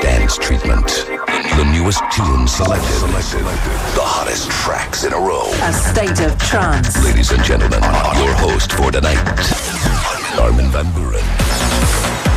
Dance Treatment. The newest tunes selected. The hottest tracks in a row. A state of trance. Ladies and gentlemen, your host for tonight, Armin van Buren.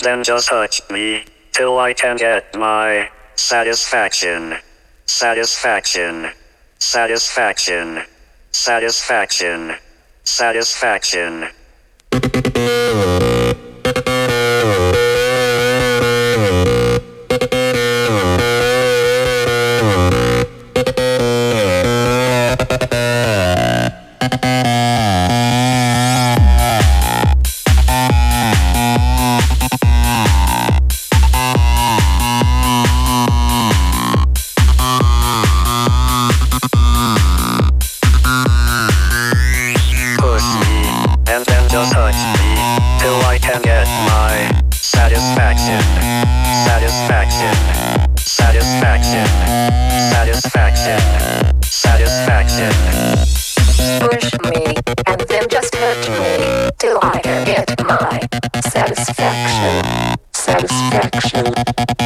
And then just touch me, till I can get my satisfaction. Satisfaction. Satisfaction. Satisfaction. Satisfaction. My satisfaction. Satisfaction. Satisfaction. Satisfaction. Satisfaction. Push me, and then just hurt me, till I get my satisfaction. Satisfaction.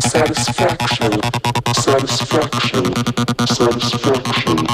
Satisfaction. Satisfaction. Satisfaction.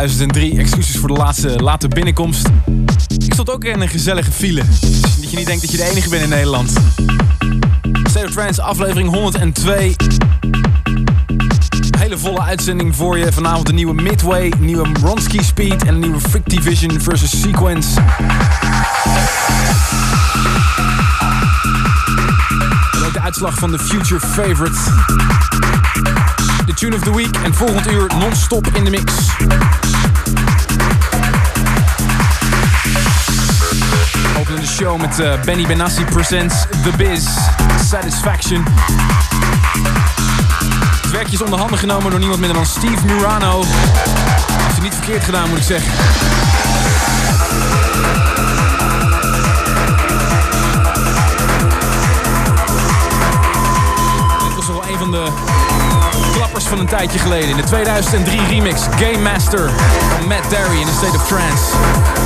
2003. Excuses voor de laatste late binnenkomst. Ik stond ook in een gezellige file. Dat je niet denkt dat je de enige bent in Nederland. State of Trance, aflevering 102. Hele volle uitzending voor je. Vanavond de nieuwe Midway, nieuwe Ronski Speed en een nieuwe Freak Division versus Sequence. En ook de uitslag van de Future Favorite. De Tune of the Week en volgend uur non-stop in de mix. Show met uh, Benny Benassi presents The Biz Satisfaction. Het werkje is onder handen genomen door niemand minder dan Steve Murano. Heeft niet verkeerd gedaan, moet ik zeggen. Dit was wel een van de klappers van een tijdje geleden. In de 2003 remix Game Master van Matt Derry in A State of Trance.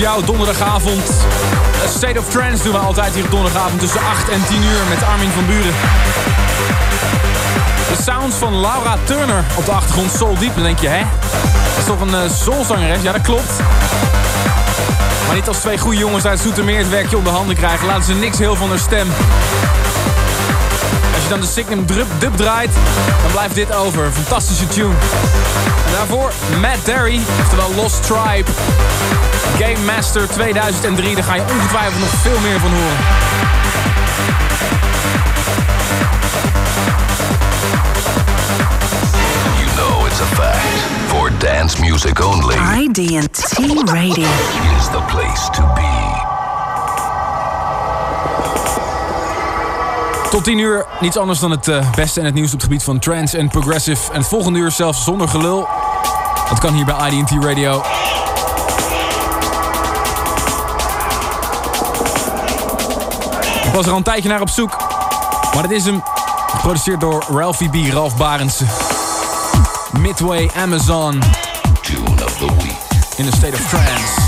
Jouw donderdagavond. State of Trance doen we altijd hier op donderdagavond tussen 8 en 10 uur met Armin van Buren. De sounds van Laura Turner op de achtergrond Soul Deep. Dan denk je, hè? Dat is toch een uh, soulzangeres? Ja, dat klopt. Maar niet als twee goede jongens uit Zoetermeer het werkje onder handen krijgen. Laten ze niks heel van haar stem. Als je dan de Signum dub, dub draait, dan blijft dit over. Een fantastische tune. En daarvoor Matt Derry, oftewel Lost Tribe. Game Master 2003, daar ga je ongetwijfeld nog veel meer van horen. You know it's a fact. For dance music only IDT Radio. is the place to be. Tot 10 uur niets anders dan het eh, beste en het nieuws op het gebied van trance en progressive. En het volgende uur zelfs zonder gelul. Dat kan hier bij IDT Radio. Ik was er al een tijdje naar op zoek. Maar dit is hem. Geproduceerd door Ralphie B. Ralph Barendse. Midway Amazon Tune of the week. in a state of trance.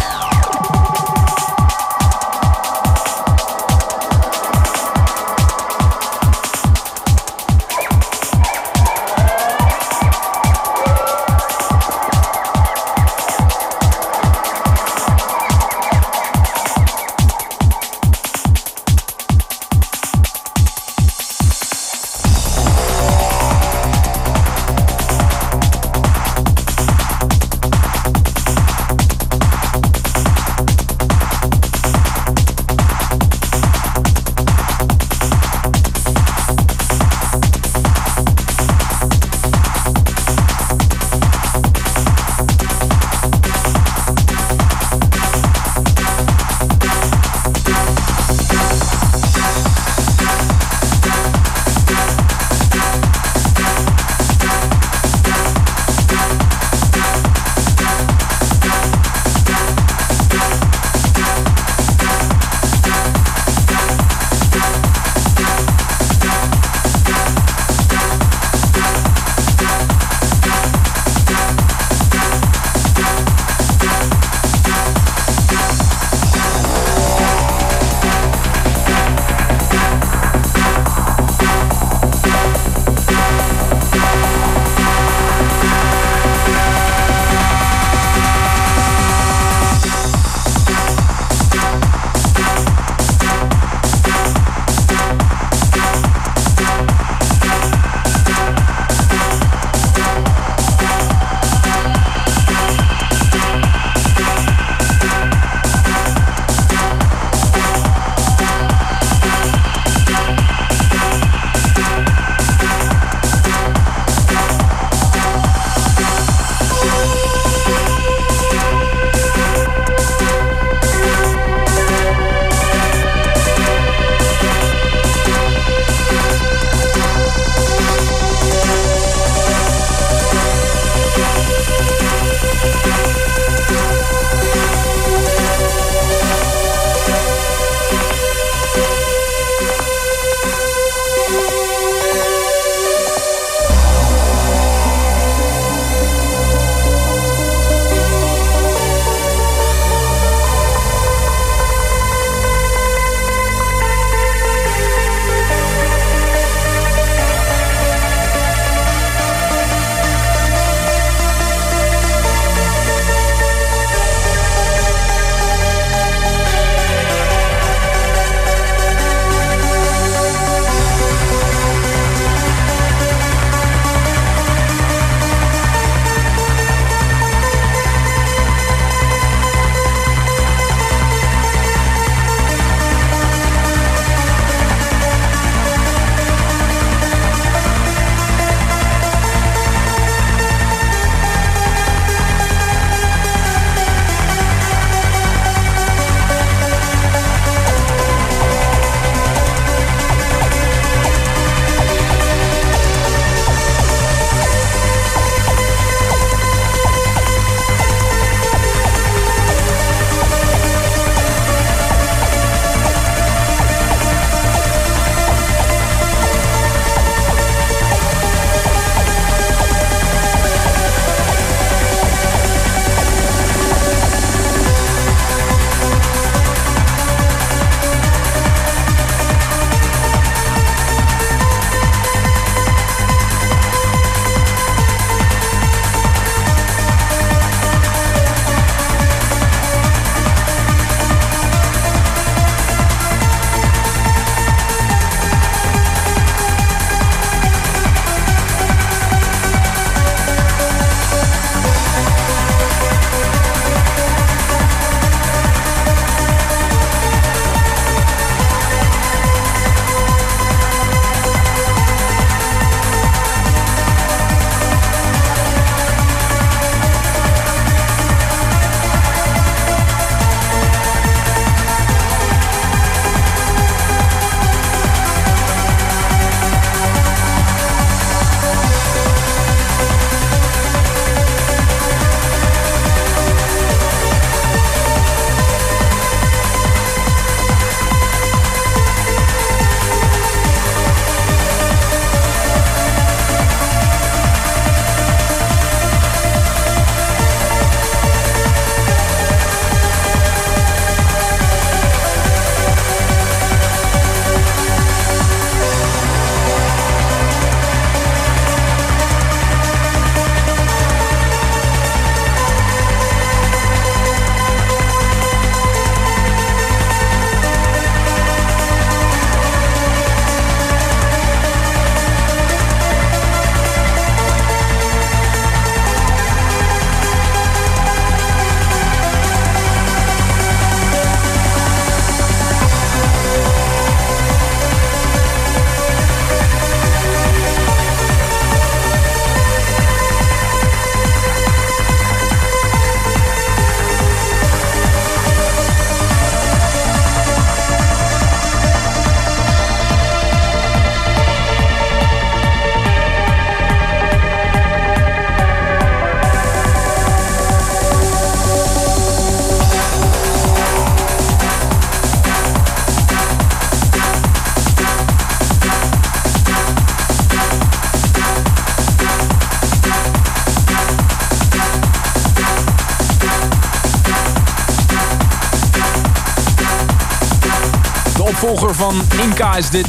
Van Inca is dit.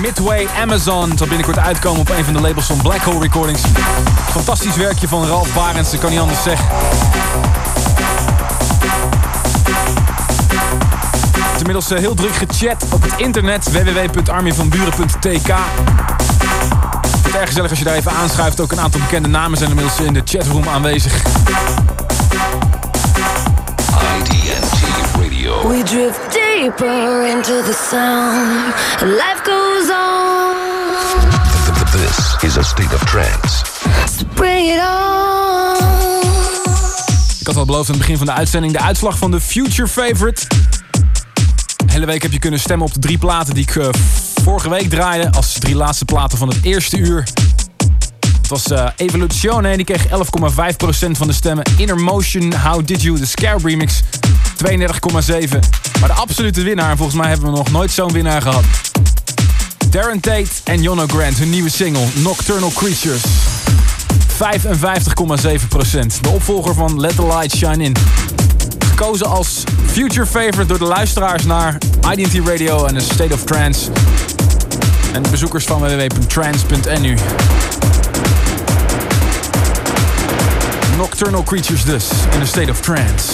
Midway Amazon zal binnenkort uitkomen op een van de labels van Black Hole Recordings. Fantastisch werkje van Ralf Barends, ik kan niet anders zeggen. Het inmiddels eh, heel druk gechat op het internet www.armyvanburen.tk. Het is erg gezellig als je daar even aanschuift. Ook een aantal bekende namen zijn inmiddels in de chatroom aanwezig. IDNT Radio. We drift deeper into the sound. Life goes on. This is a state of trance. Bring it on. Ik had al beloofd aan het begin van de uitzending de uitslag van de Future Favorite. De hele week heb je kunnen stemmen op de drie platen die ik eh, vorige week draaide. Als drie laatste platen van het eerste uur. Het was eh, Evoluzione, die kreeg 11,5% van de stemmen. Inner Motion, How Did You, de Scare Remix, 32,7%. Maar de absolute winnaar, en volgens mij hebben we nog nooit zo'n winnaar gehad. Darren Tate en Jono Grant, hun nieuwe single Nocturnal Creatures. 55,7%. De opvolger van Let the Light Shine In. Gekozen als future favorite door de luisteraars naar IDT Radio en de State of Trance. En de bezoekers van www.trance.nu. Nocturnal Creatures dus, in a State of Trance.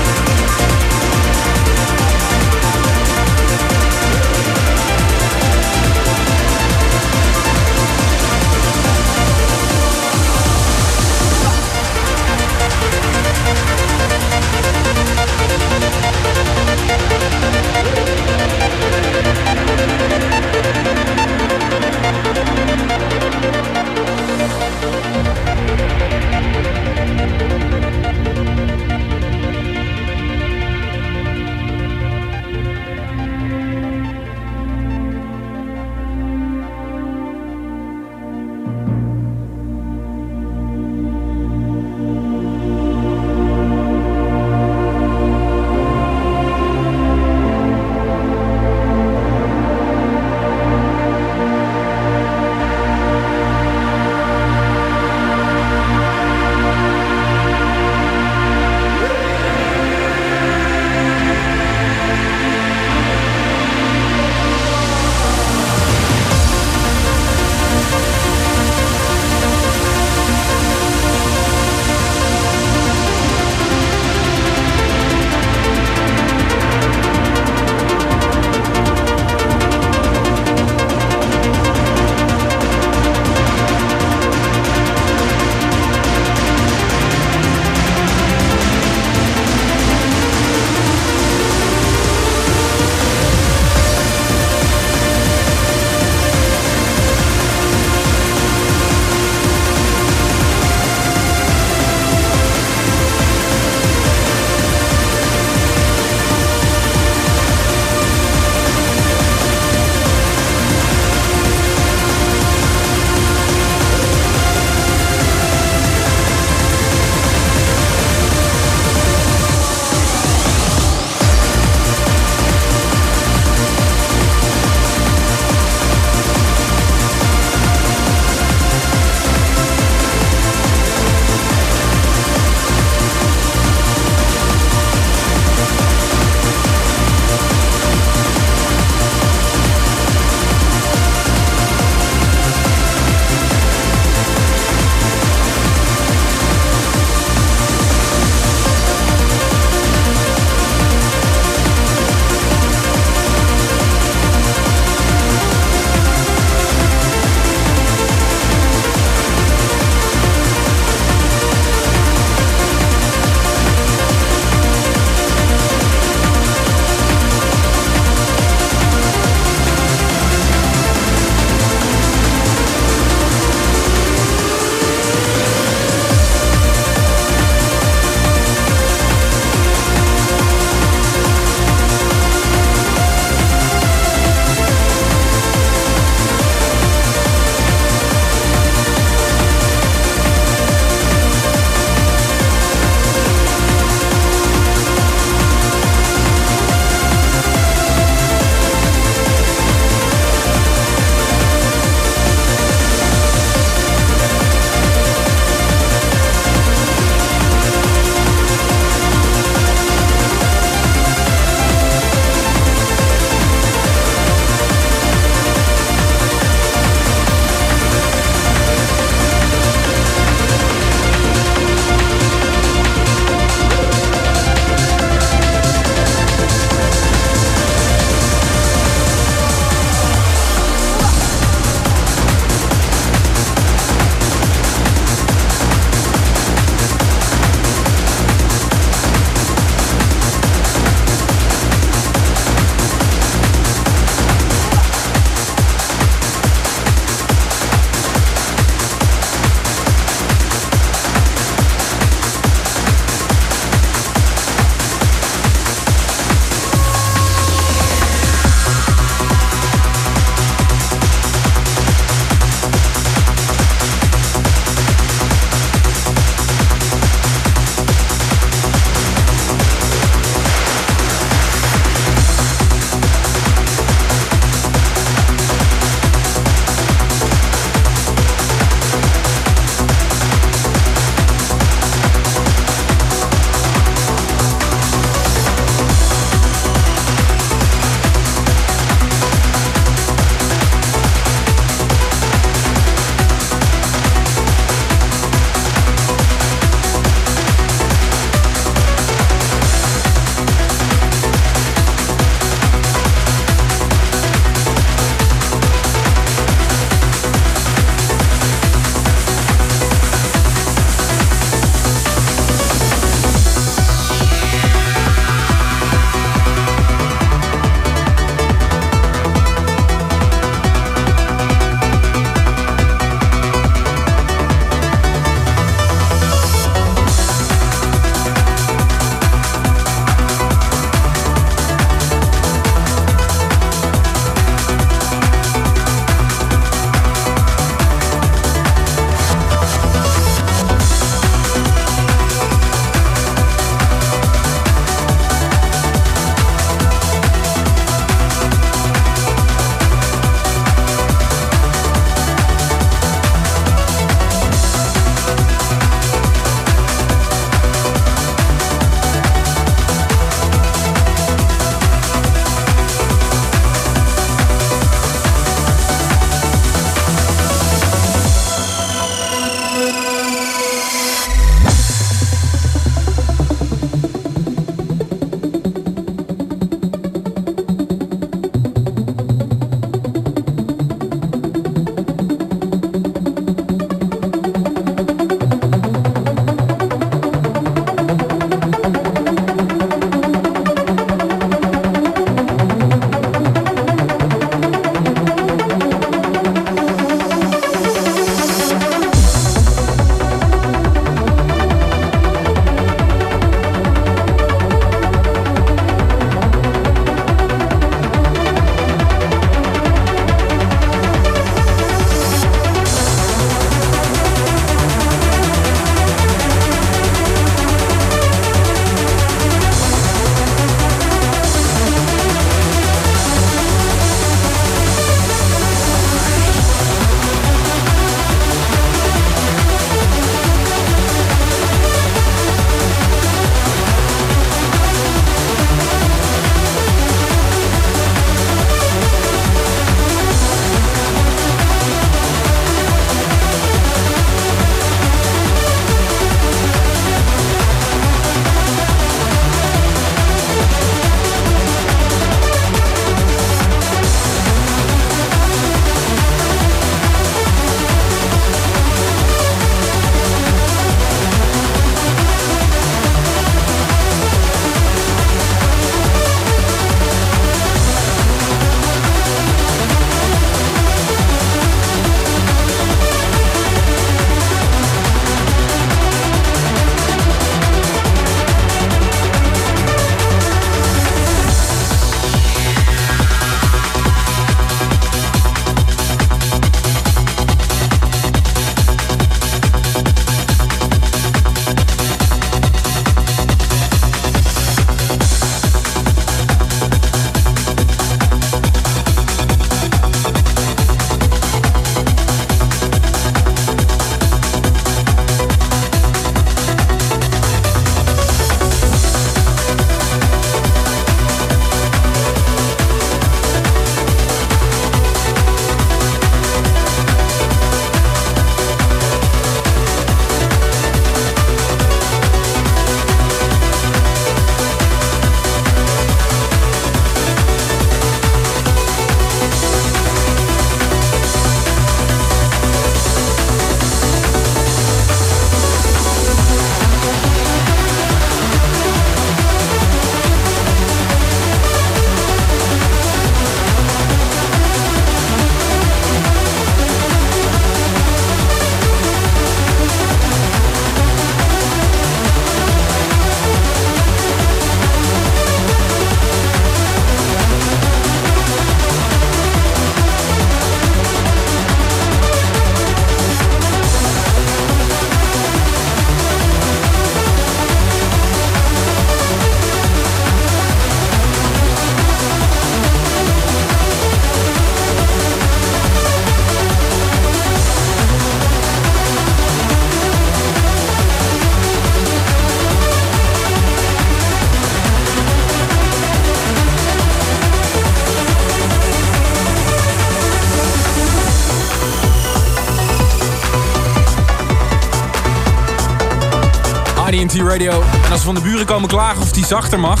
Radio. En als ze van de buren komen klagen of die zachter mag,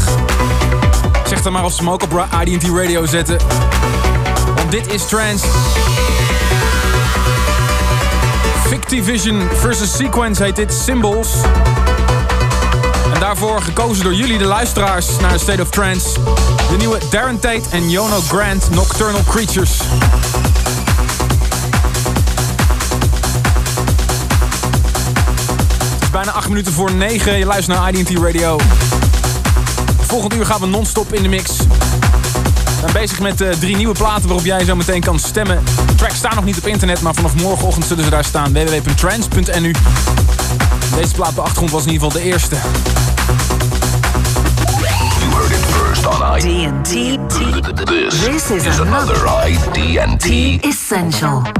zeg dan maar of ze hem ook op IDT Radio zetten. Want dit is Trance. Fictivision versus Sequence heet dit Symbols. En daarvoor gekozen door jullie, de luisteraars, naar State of Trance. De nieuwe Darren Tate en Jono Grant Nocturnal Creatures. Is bijna 8 minuten voor 9. Je luistert naar IDT Radio. Volgend uur gaan we non-stop in de mix. We zijn bezig met uh, drie nieuwe platen waarop jij zo meteen kan stemmen. De tracks staan nog niet op internet, maar vanaf morgenochtend zullen ze daar staan. www.trans.nu Deze plaat op de achtergrond was in ieder geval de eerste. You heard it first on D&T. This, This is another ID&T Essential.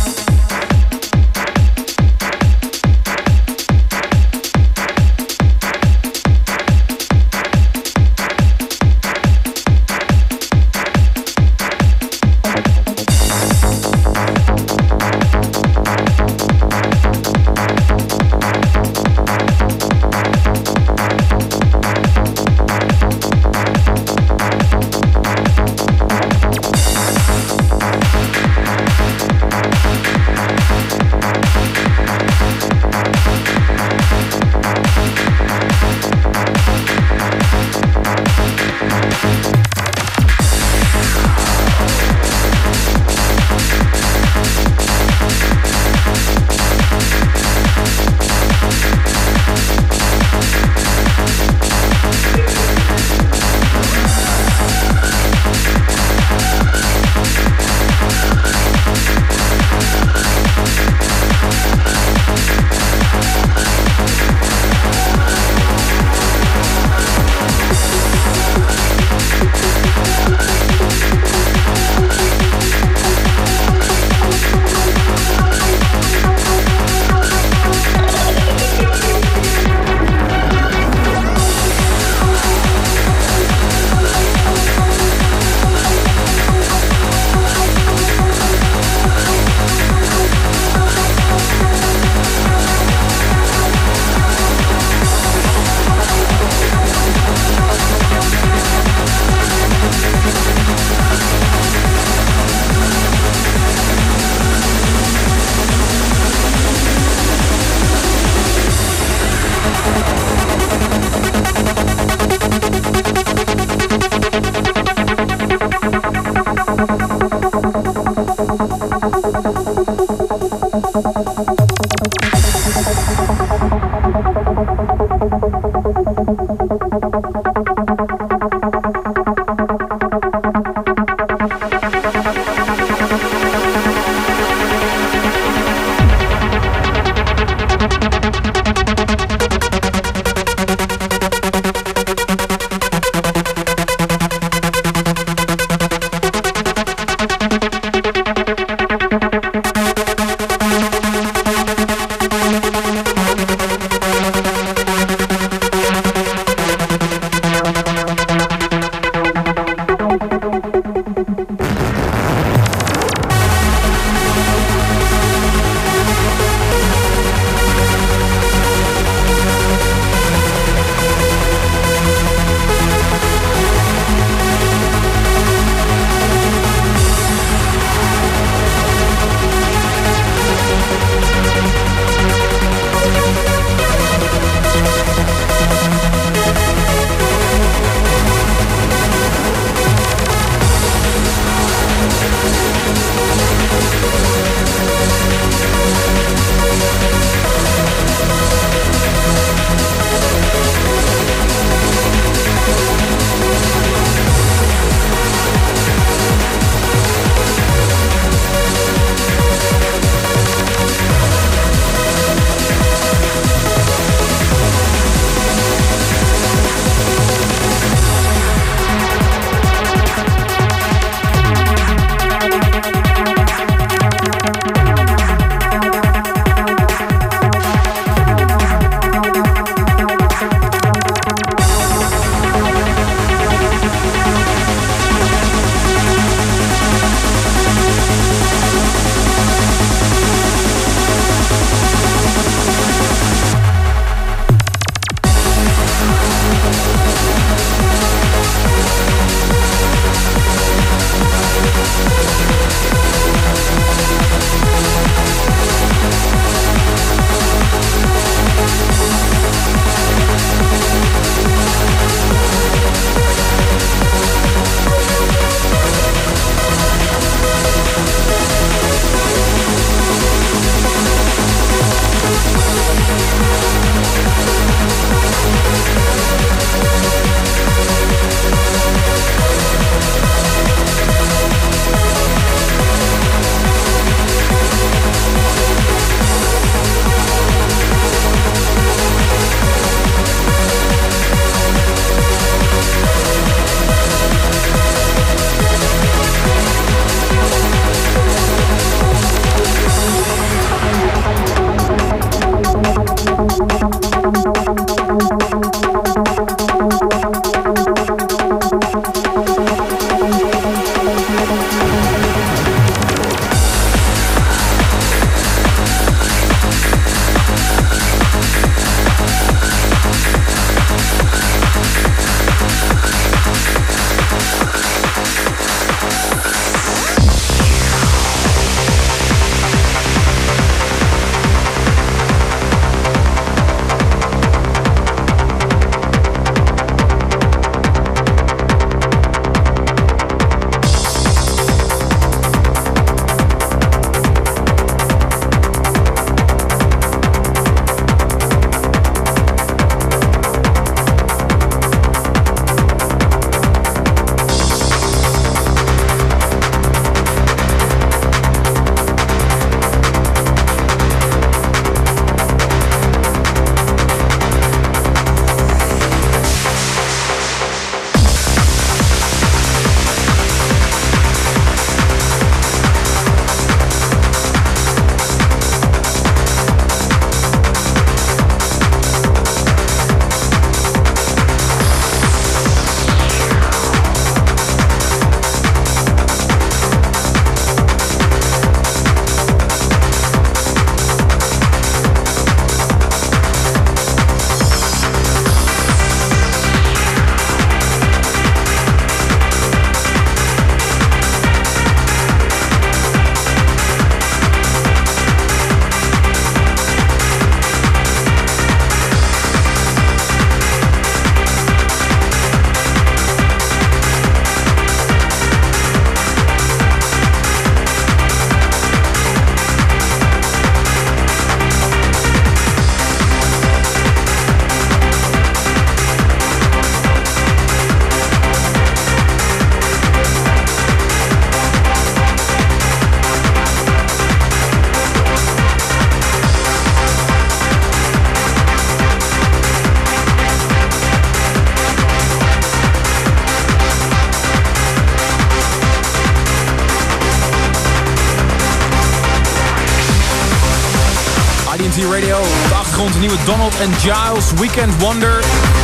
and Giles Weekend Wonder.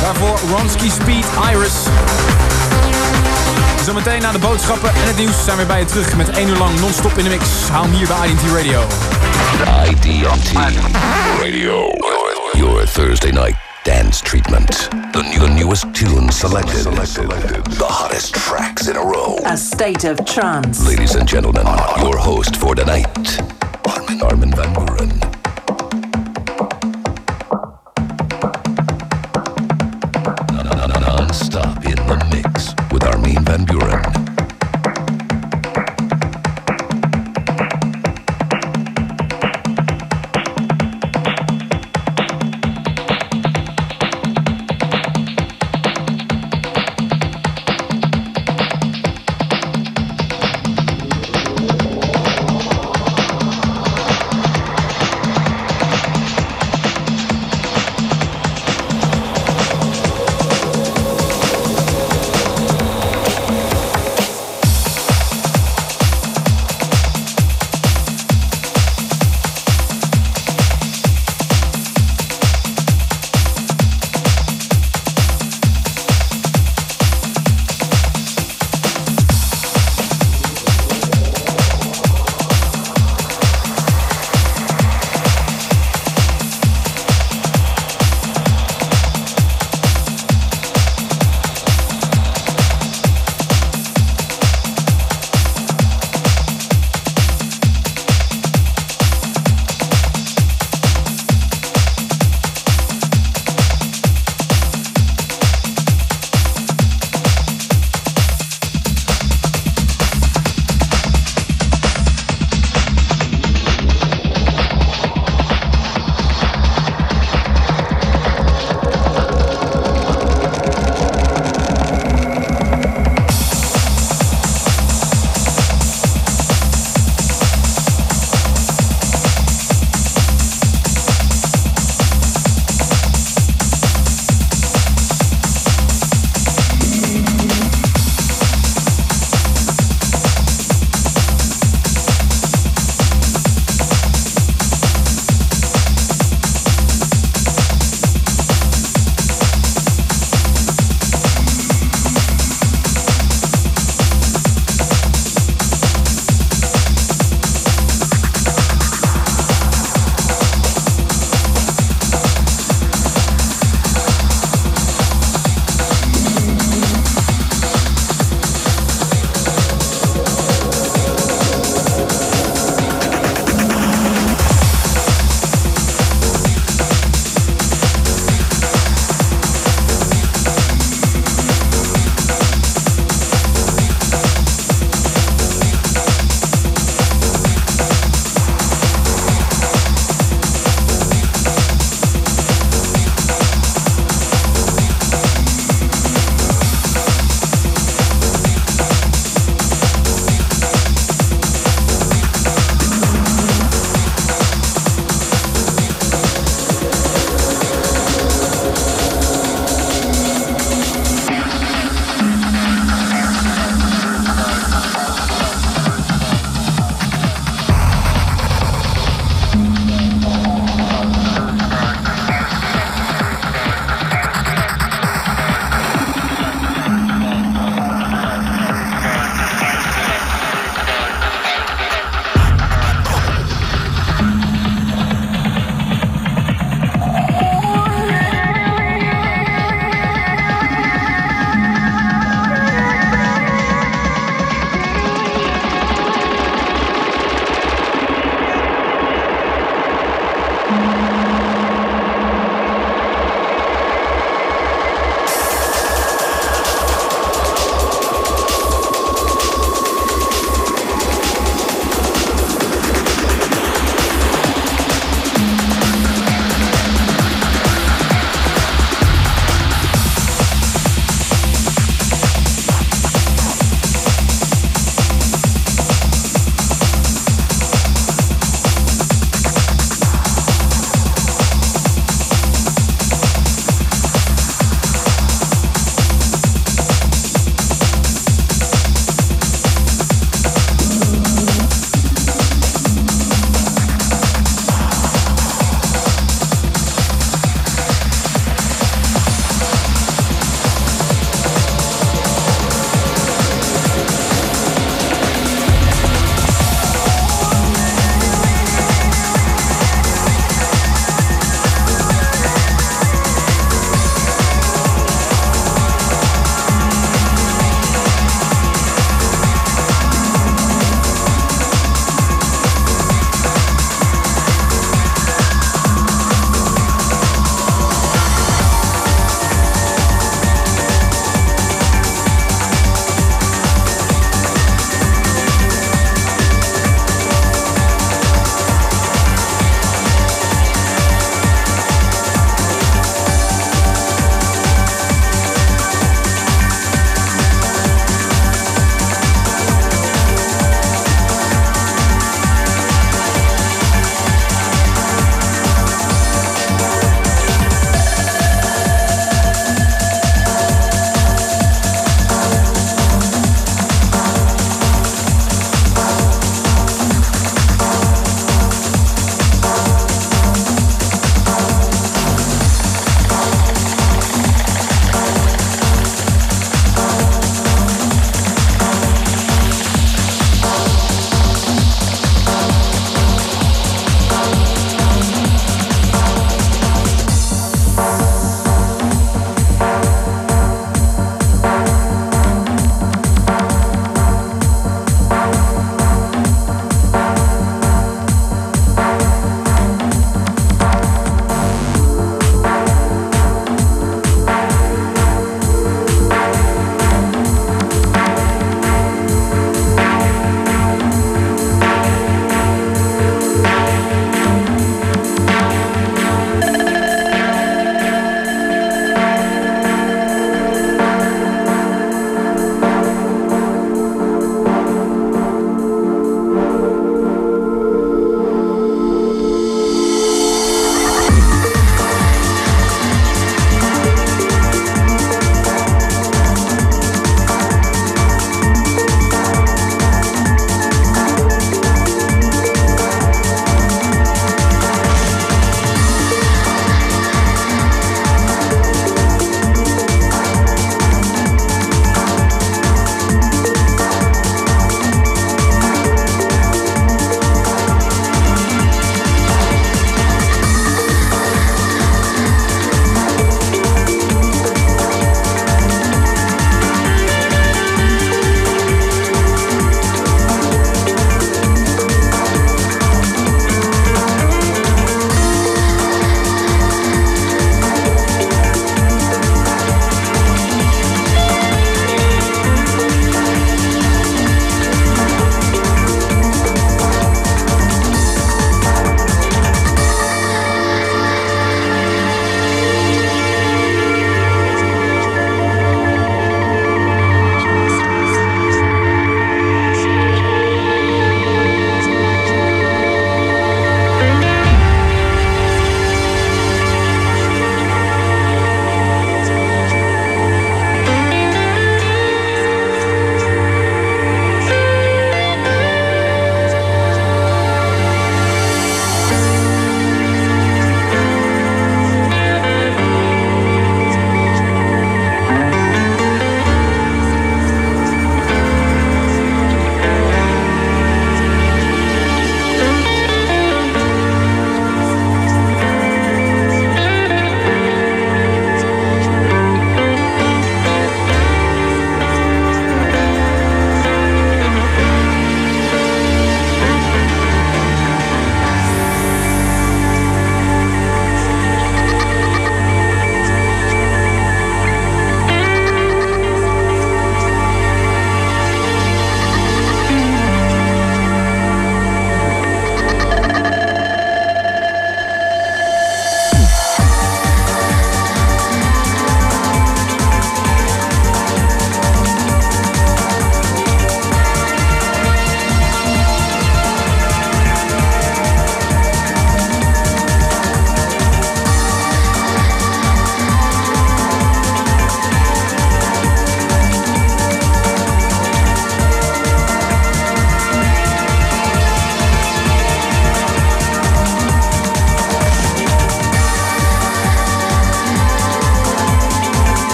Daarvoor Ronski Speed Iris. Zometeen na de boodschappen en het nieuws zijn we bij je terug met 1 uur lang non-stop in de mix. Haal hem hier bij IDT Radio. IDT Radio. Your Thursday night dance treatment. The, new, the newest tunes selected. The hottest tracks in a row. A state of trance. Ladies and gentlemen, your host for tonight, Armin, Armin van Buren.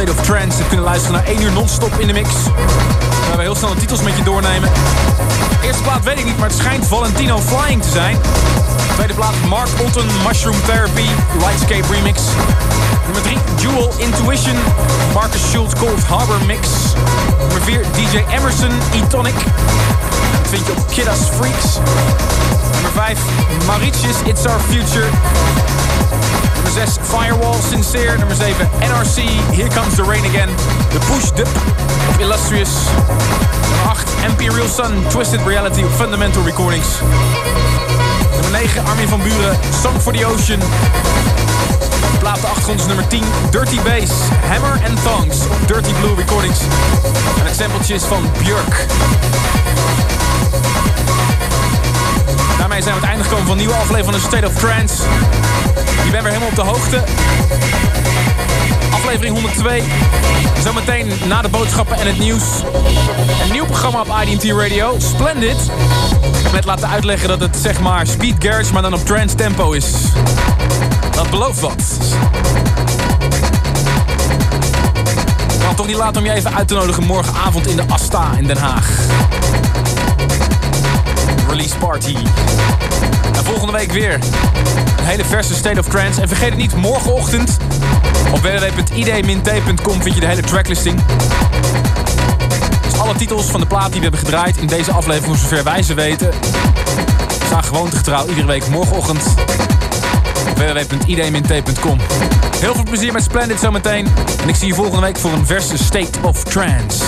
State of Trance. Je kunnen luisteren naar 1 uur non-stop in de mix. Waar we heel snel de titels met je doornemen. eerste plaat weet ik niet, maar het schijnt Valentino Flying te zijn. tweede plaat Mark Otten, Mushroom Therapy, Lightscape Remix. Nummer 3, Jewel Intuition, Marcus Schultz Cold Harbor Mix. Nummer 4, DJ Emerson, E-Tonic. Dat vind je op Kiddas Freaks. Nummer 5, Mauritius, It's Our Future. Nummer 6, Firewall, Sincere. Nummer 7, NRC, Here Comes the Rain Again. The Push Dip of Illustrious. Nummer 8, Imperial Sun, Twisted Reality of Fundamental Recordings. Nummer 9, Armin van Buren, Song for the Ocean. Plaat de achtergrond is nummer 10, Dirty Bass, Hammer and Thongs Dirty Blue Recordings. En het is van Björk. Daarmee zijn we het einde gekomen van een nieuwe aflevering van de State of Trance. Je bent weer helemaal op de hoogte. Aflevering 102. Zometeen na de boodschappen en het nieuws. Een nieuw programma op IDT Radio. Splendid. Ik heb net laten uitleggen dat het zeg maar speed garage, maar dan op trance tempo is. Dat belooft wat. Ik toch niet laten om je even uit te nodigen morgenavond in de Asta in Den Haag. Party. En volgende week weer een hele verse State of Trance. En vergeet het niet, morgenochtend op www.id-t.com vind je de hele tracklisting. Dus alle titels van de plaat die we hebben gedraaid in deze aflevering, zover wij ze weten, staan gewoontegetrouw iedere week morgenochtend op www.id-t.com. Heel veel plezier met Splendid zometeen. En ik zie je volgende week voor een verse State of Trance.